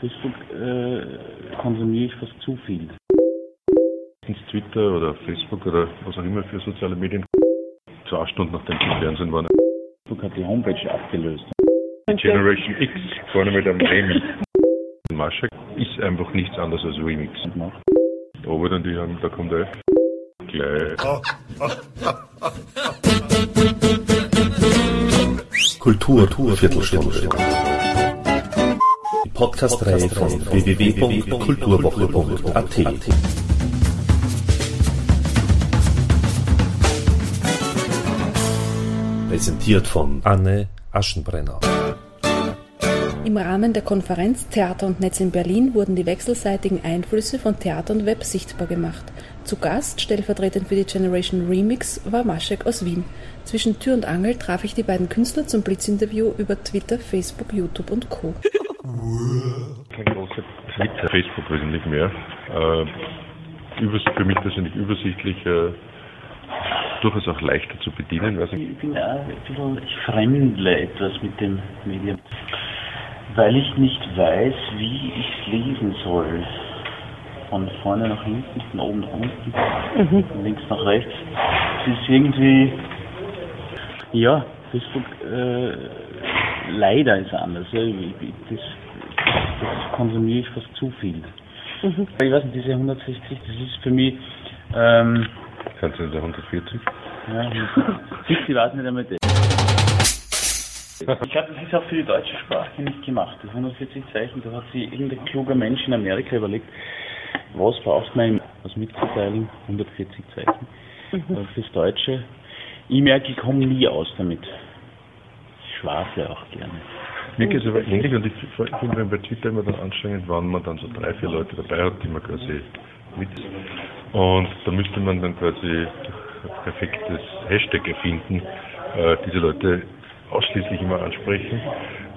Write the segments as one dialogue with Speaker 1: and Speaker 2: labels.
Speaker 1: Facebook äh, konsumiere ich fast zu viel.
Speaker 2: Ins Twitter oder Facebook oder was auch immer für soziale Medien. Zwei Stunden nachdem sie im Fernsehen waren.
Speaker 1: Facebook hat die Homepage abgelöst.
Speaker 2: Generation X, vorne mit einem Remix. Maschek ist einfach nichts anderes als Remix. Aber dann die haben, da kommt er gleich.
Speaker 3: Kultur, Kultur Viertelstunde. Die Podcast-Reihe von www.kulturwoche.at. Präsentiert von Anne Aschenbrenner.
Speaker 4: Im Rahmen der Konferenz Theater und Netz in Berlin wurden die wechselseitigen Einflüsse von Theater und Web sichtbar gemacht. Zu Gast, stellvertretend für die Generation Remix, war Maschek aus Wien. Zwischen Tür und Angel traf ich die beiden Künstler zum Blitzinterview über Twitter, Facebook, YouTube und Co.
Speaker 2: Kein großer Twitter, Facebook wesentlich mehr. Äh, für mich persönlich übersichtlich, äh, durchaus auch leichter zu bedienen.
Speaker 1: Also ich bin auch ein bisschen, ich fremdle etwas mit dem Medium, weil ich nicht weiß, wie ich es lesen soll. Von vorne nach hinten, von oben nach unten, mhm. von links nach rechts. Es ist irgendwie, ja, Facebook, äh, leider ist anders. Ja, das, das konsumiere ich fast zu viel. Mhm. Ich weiß nicht, diese 160, das ist für mich, ähm,
Speaker 2: Kannst du 140?
Speaker 1: Ja, 70 weiß nicht einmal das. Ich glaube, das ist auch für die deutsche Sprache nicht gemacht. Das 140 Zeichen, da hat sich irgendein kluger Mensch in Amerika überlegt, was braucht man, was mitzuteilen? 140 Zeichen. Mhm. Fürs Deutsche. Ich merke, ich komme nie aus damit. Ich schwafle auch gerne.
Speaker 2: Mir geht es aber ähnlich und ich finde bei Twitter immer dann anstrengend, wann man dann so drei, vier Leute dabei hat, die man quasi mit. Und da müsste man dann quasi durch perfektes Hashtag erfinden, äh, diese Leute ausschließlich immer ansprechen.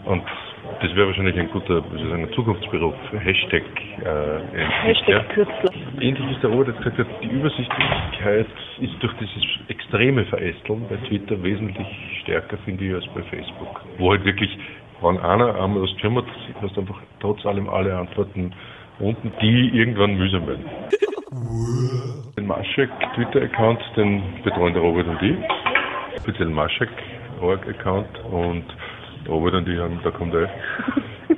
Speaker 2: Und das wäre wahrscheinlich ein guter wie sagen, Zukunftsberuf, Hashtag. Äh,
Speaker 4: Hashtag-Kürzel.
Speaker 2: Ähnlich ist der Robert jetzt gesagt hat, die Übersichtlichkeit ist durch dieses extreme Verästeln bei Twitter wesentlich stärker, finde ich, als bei Facebook. Wo halt wirklich, wenn einer einmal was kümmert, hast du einfach trotz allem alle Antworten unten, die irgendwann mühsam werden. Den Maschek Twitter-Account, den betreuen der Robert und ich. Speziell Maschek Org-Account und Robert und ich haben, da kommt er.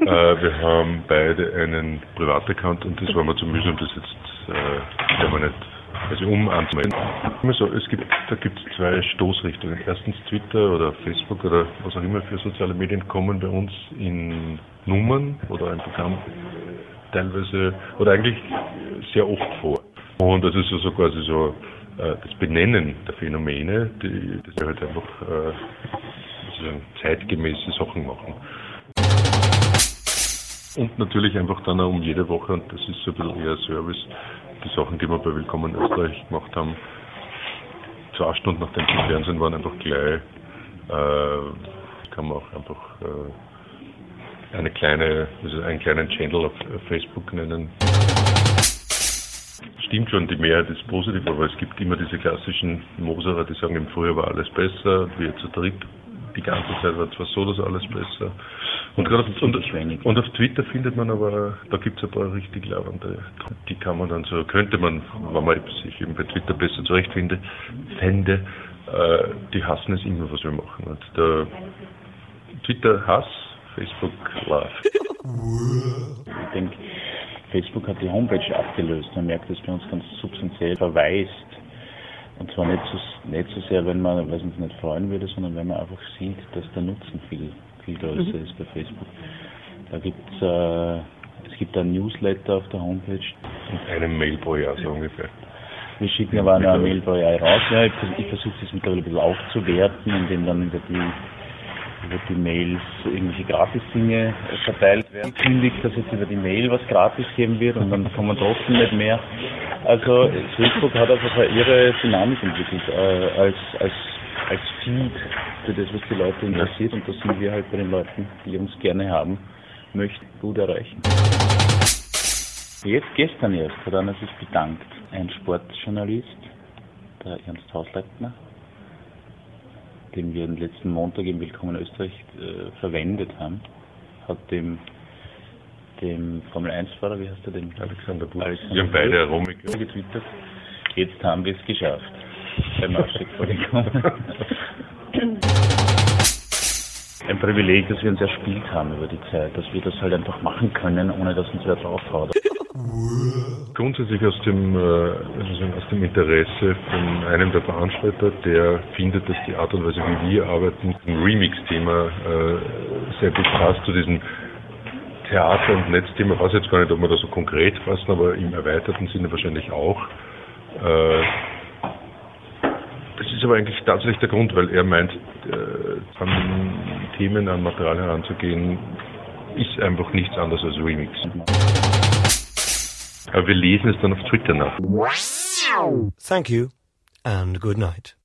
Speaker 2: Äh, wir haben beide einen Privataccount und das war mir zu mühsam, das jetzt äh, nicht also um anzumelden. So, es gibt, da gibt es zwei Stoßrichtungen. Erstens Twitter oder Facebook oder was auch immer für soziale Medien kommen bei uns in Nummern oder ein Programm teilweise oder eigentlich sehr oft vor. Und das ist also quasi so äh, das Benennen der Phänomene, die, dass wir halt einfach äh, zeitgemäße Sachen machen. Und natürlich einfach dann auch um jede Woche, und das ist so ein bisschen eher Service, die Sachen, die wir bei Willkommen Österreich gemacht haben, zwei Stunden nachdem sie im Fernsehen waren, einfach gleich, äh, kann man auch einfach äh, eine kleine, also einen kleinen Channel auf Facebook nennen. Stimmt schon, die Mehrheit ist positiv, aber es gibt immer diese klassischen Moserer, die sagen, im Frühjahr war alles besser, wir zu dritt. Die ganze Zeit war zwar so, dass alles besser. Und, gerade auf, und, und auf Twitter findet man aber, da gibt es ein paar richtig laufende, die kann man dann so, könnte man, wenn man sich eben bei Twitter besser zurechtfinde, fände, äh, die hassen es immer, was wir machen. Und der Twitter Hass, Facebook Love.
Speaker 1: Ich denke, Facebook hat die Homepage abgelöst. Man merkt das bei uns ganz substanziell verweist. Und zwar nicht so, nicht so sehr, wenn man was uns nicht freuen würde, sondern wenn man einfach sieht, dass der Nutzen viel, viel größer mhm. ist bei Facebook. Da gibt's, äh, es gibt ein Newsletter auf der Homepage.
Speaker 2: Und eine Mail pro Jahr so ungefähr.
Speaker 1: Wir schicken aber eine Mail pro Jahr raus. Ja, ich, versuche das mittlerweile ein bisschen aufzuwerten, indem dann über die über die Mails irgendwelche Gratis-Dinge verteilt werden. Kündigt, dass es über die Mail was gratis geben wird und dann kommen trotzdem nicht mehr. Also Facebook hat einfach eine irre Dynamik entwickelt äh, als, als, als Feed für das, was die Leute interessiert und das sind wir halt bei den Leuten, die uns gerne haben möchten, gut erreichen. Jetzt gestern erst hat einer sich bedankt, ein Sportjournalist, der Ernst Hausleitner, den wir den letzten Montag im Willkommen Österreich äh, verwendet haben, hat dem, dem Formel 1-Fahrer, wie heißt er denn?
Speaker 2: Alexander Buch.
Speaker 1: Alexander
Speaker 2: Wir haben beide
Speaker 1: Buch.
Speaker 2: Aromi
Speaker 1: getwittert. Jetzt haben wir es geschafft. Vorgekommen. Ein Privileg, dass wir uns erspielt haben über die Zeit, dass wir das halt einfach machen können, ohne dass uns wer draufhaut.
Speaker 2: Grundsätzlich aus dem, äh, aus dem Interesse von einem der Veranstalter, der findet, dass die Art und Weise, wie wir arbeiten, ein Remix-Thema äh, sehr gut passt zu diesem Theater- und Netzthema. Ich weiß jetzt gar nicht, ob wir das so konkret fassen, aber im erweiterten Sinne wahrscheinlich auch. Äh, das ist aber eigentlich tatsächlich der Grund, weil er meint, an Themen, an Material heranzugehen, ist einfach nichts anderes als Remix. Wir lesen es dann auf Twitter nach.
Speaker 5: Thank you and good night.